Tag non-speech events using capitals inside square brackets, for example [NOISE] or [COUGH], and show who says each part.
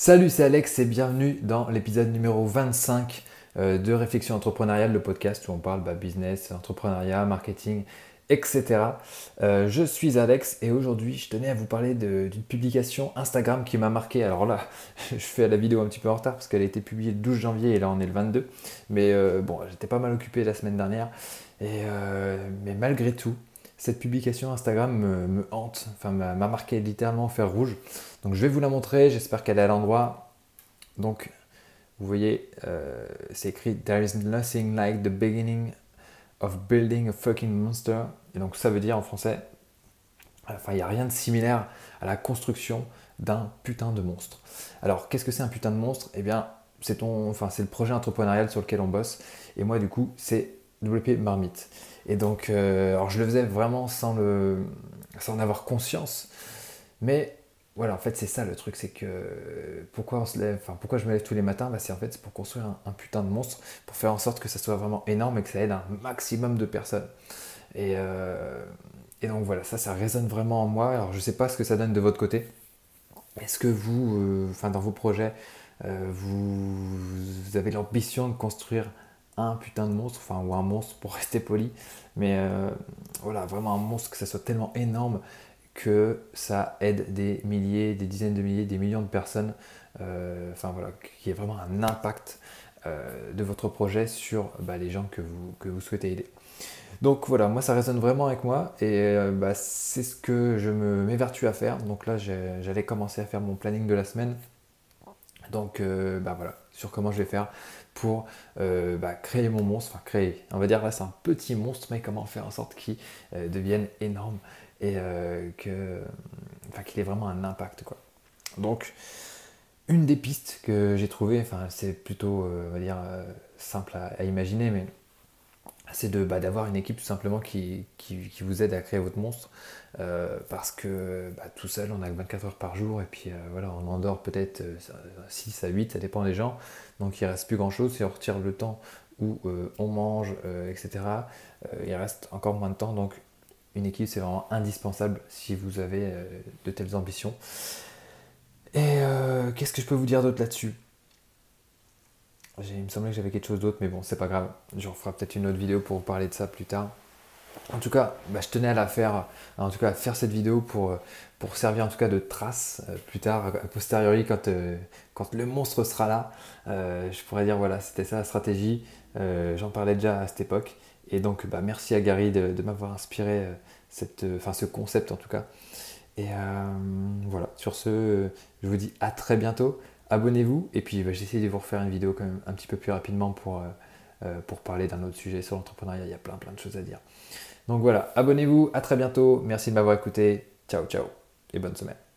Speaker 1: Salut, c'est Alex et bienvenue dans l'épisode numéro 25 euh, de Réflexion entrepreneuriale, le podcast où on parle bah, business, entrepreneuriat, marketing, etc. Euh, je suis Alex et aujourd'hui je tenais à vous parler d'une publication Instagram qui m'a marqué. Alors là, [LAUGHS] je fais la vidéo un petit peu en retard parce qu'elle a été publiée le 12 janvier et là on est le 22. Mais euh, bon, j'étais pas mal occupé la semaine dernière. Et, mais malgré tout, cette publication Instagram me, hante, enfin m'a marqué littéralement au fer rouge. Donc je vais vous la montrer, j'espère qu'elle est à l'endroit. Donc vous voyez, euh, c'est écrit There is nothing like the beginning of building a fucking monster. Et donc ça veut dire en français, enfin il n'y a rien de similaire à la construction d'un putain de monstre. Alors qu'est-ce que c'est un putain de monstre? Eh bien c'est enfin c'est le projet entrepreneurial sur lequel on bosse. Et moi du coup c'est WP Marmite. Et donc, euh, alors je le faisais vraiment sans, le, sans en avoir conscience. Mais voilà, en fait, c'est ça le truc, c'est que pourquoi on se lève, enfin pourquoi je me lève tous les matins, bah, c'est en fait pour construire un, putain de monstre, pour faire en sorte que ça soit vraiment énorme et que ça aide un maximum de personnes. Et, euh, et donc voilà, ça, ça résonne vraiment en moi. Alors je sais pas ce que ça donne de votre côté. Est-ce que vous, euh, enfin dans vos projets, vous, vous, avez l'ambition de construire un putain de monstre, enfin, ou un monstre pour [LAUGHS] rester poli, mais euh, voilà, vraiment un monstre que ça soit tellement énorme que ça aide des milliers, des dizaines de milliers, des millions de personnes, euh, enfin voilà, qu'il y ait vraiment un impact euh, de votre projet sur bah, les gens que vous, que vous souhaitez aider. Donc voilà, moi ça résonne vraiment avec moi et bah, c'est ce que je me m'évertue à faire. Donc là j'allais commencer à faire mon planning de la semaine. Donc bah voilà, sur comment je vais faire pour euh, bah, créer mon monstre, enfin créer, on va dire là c'est un petit monstre, mais comment faire en sorte qu'il euh, devienne énorme et euh, que, enfin, qu'il ait vraiment un impact quoi. Donc une des pistes que j'ai trouvées, enfin c'est plutôt on va dire simple à, imaginer, mais c'est de bah, d'avoir une équipe tout simplement qui, qui, vous aide à créer votre monstre parce que bah, tout seul on a 24 heures par jour et puis voilà on endort peut-être 6 à 8 ça dépend des gens donc il reste plus grand chose si on retire le temps où euh, on mange, euh, etc. Euh, il reste encore moins de temps, donc une équipe c'est vraiment indispensable si vous avez de telles ambitions. Et qu'est-ce que je peux vous dire d'autre là-dessus? Il me semblait que j'avais quelque chose d'autre, mais bon, c'est pas grave. Je referai peut-être une autre vidéo pour vous parler de ça plus tard. En tout cas, bah, je tenais à la faire, en tout cas à faire cette vidéo pour, pour servir en tout cas de trace euh, plus tard, a posteriori, quand, euh, quand le monstre sera là. Euh, je pourrais dire voilà, c'était ça la stratégie. J'en parlais déjà à cette époque. Et donc, bah, merci à Gary de, m'avoir inspiré cette, ce concept en tout cas. Et voilà, sur ce, je vous dis à très bientôt. Abonnez-vous et puis bah, j'essaie de vous refaire une vidéo quand même un petit peu plus rapidement pour, pour parler d'un autre sujet sur l'entrepreneuriat. Il y a plein plein de choses à dire. Donc voilà, abonnez-vous, à très bientôt. Merci de m'avoir écouté. Ciao, ciao et bonne semaine.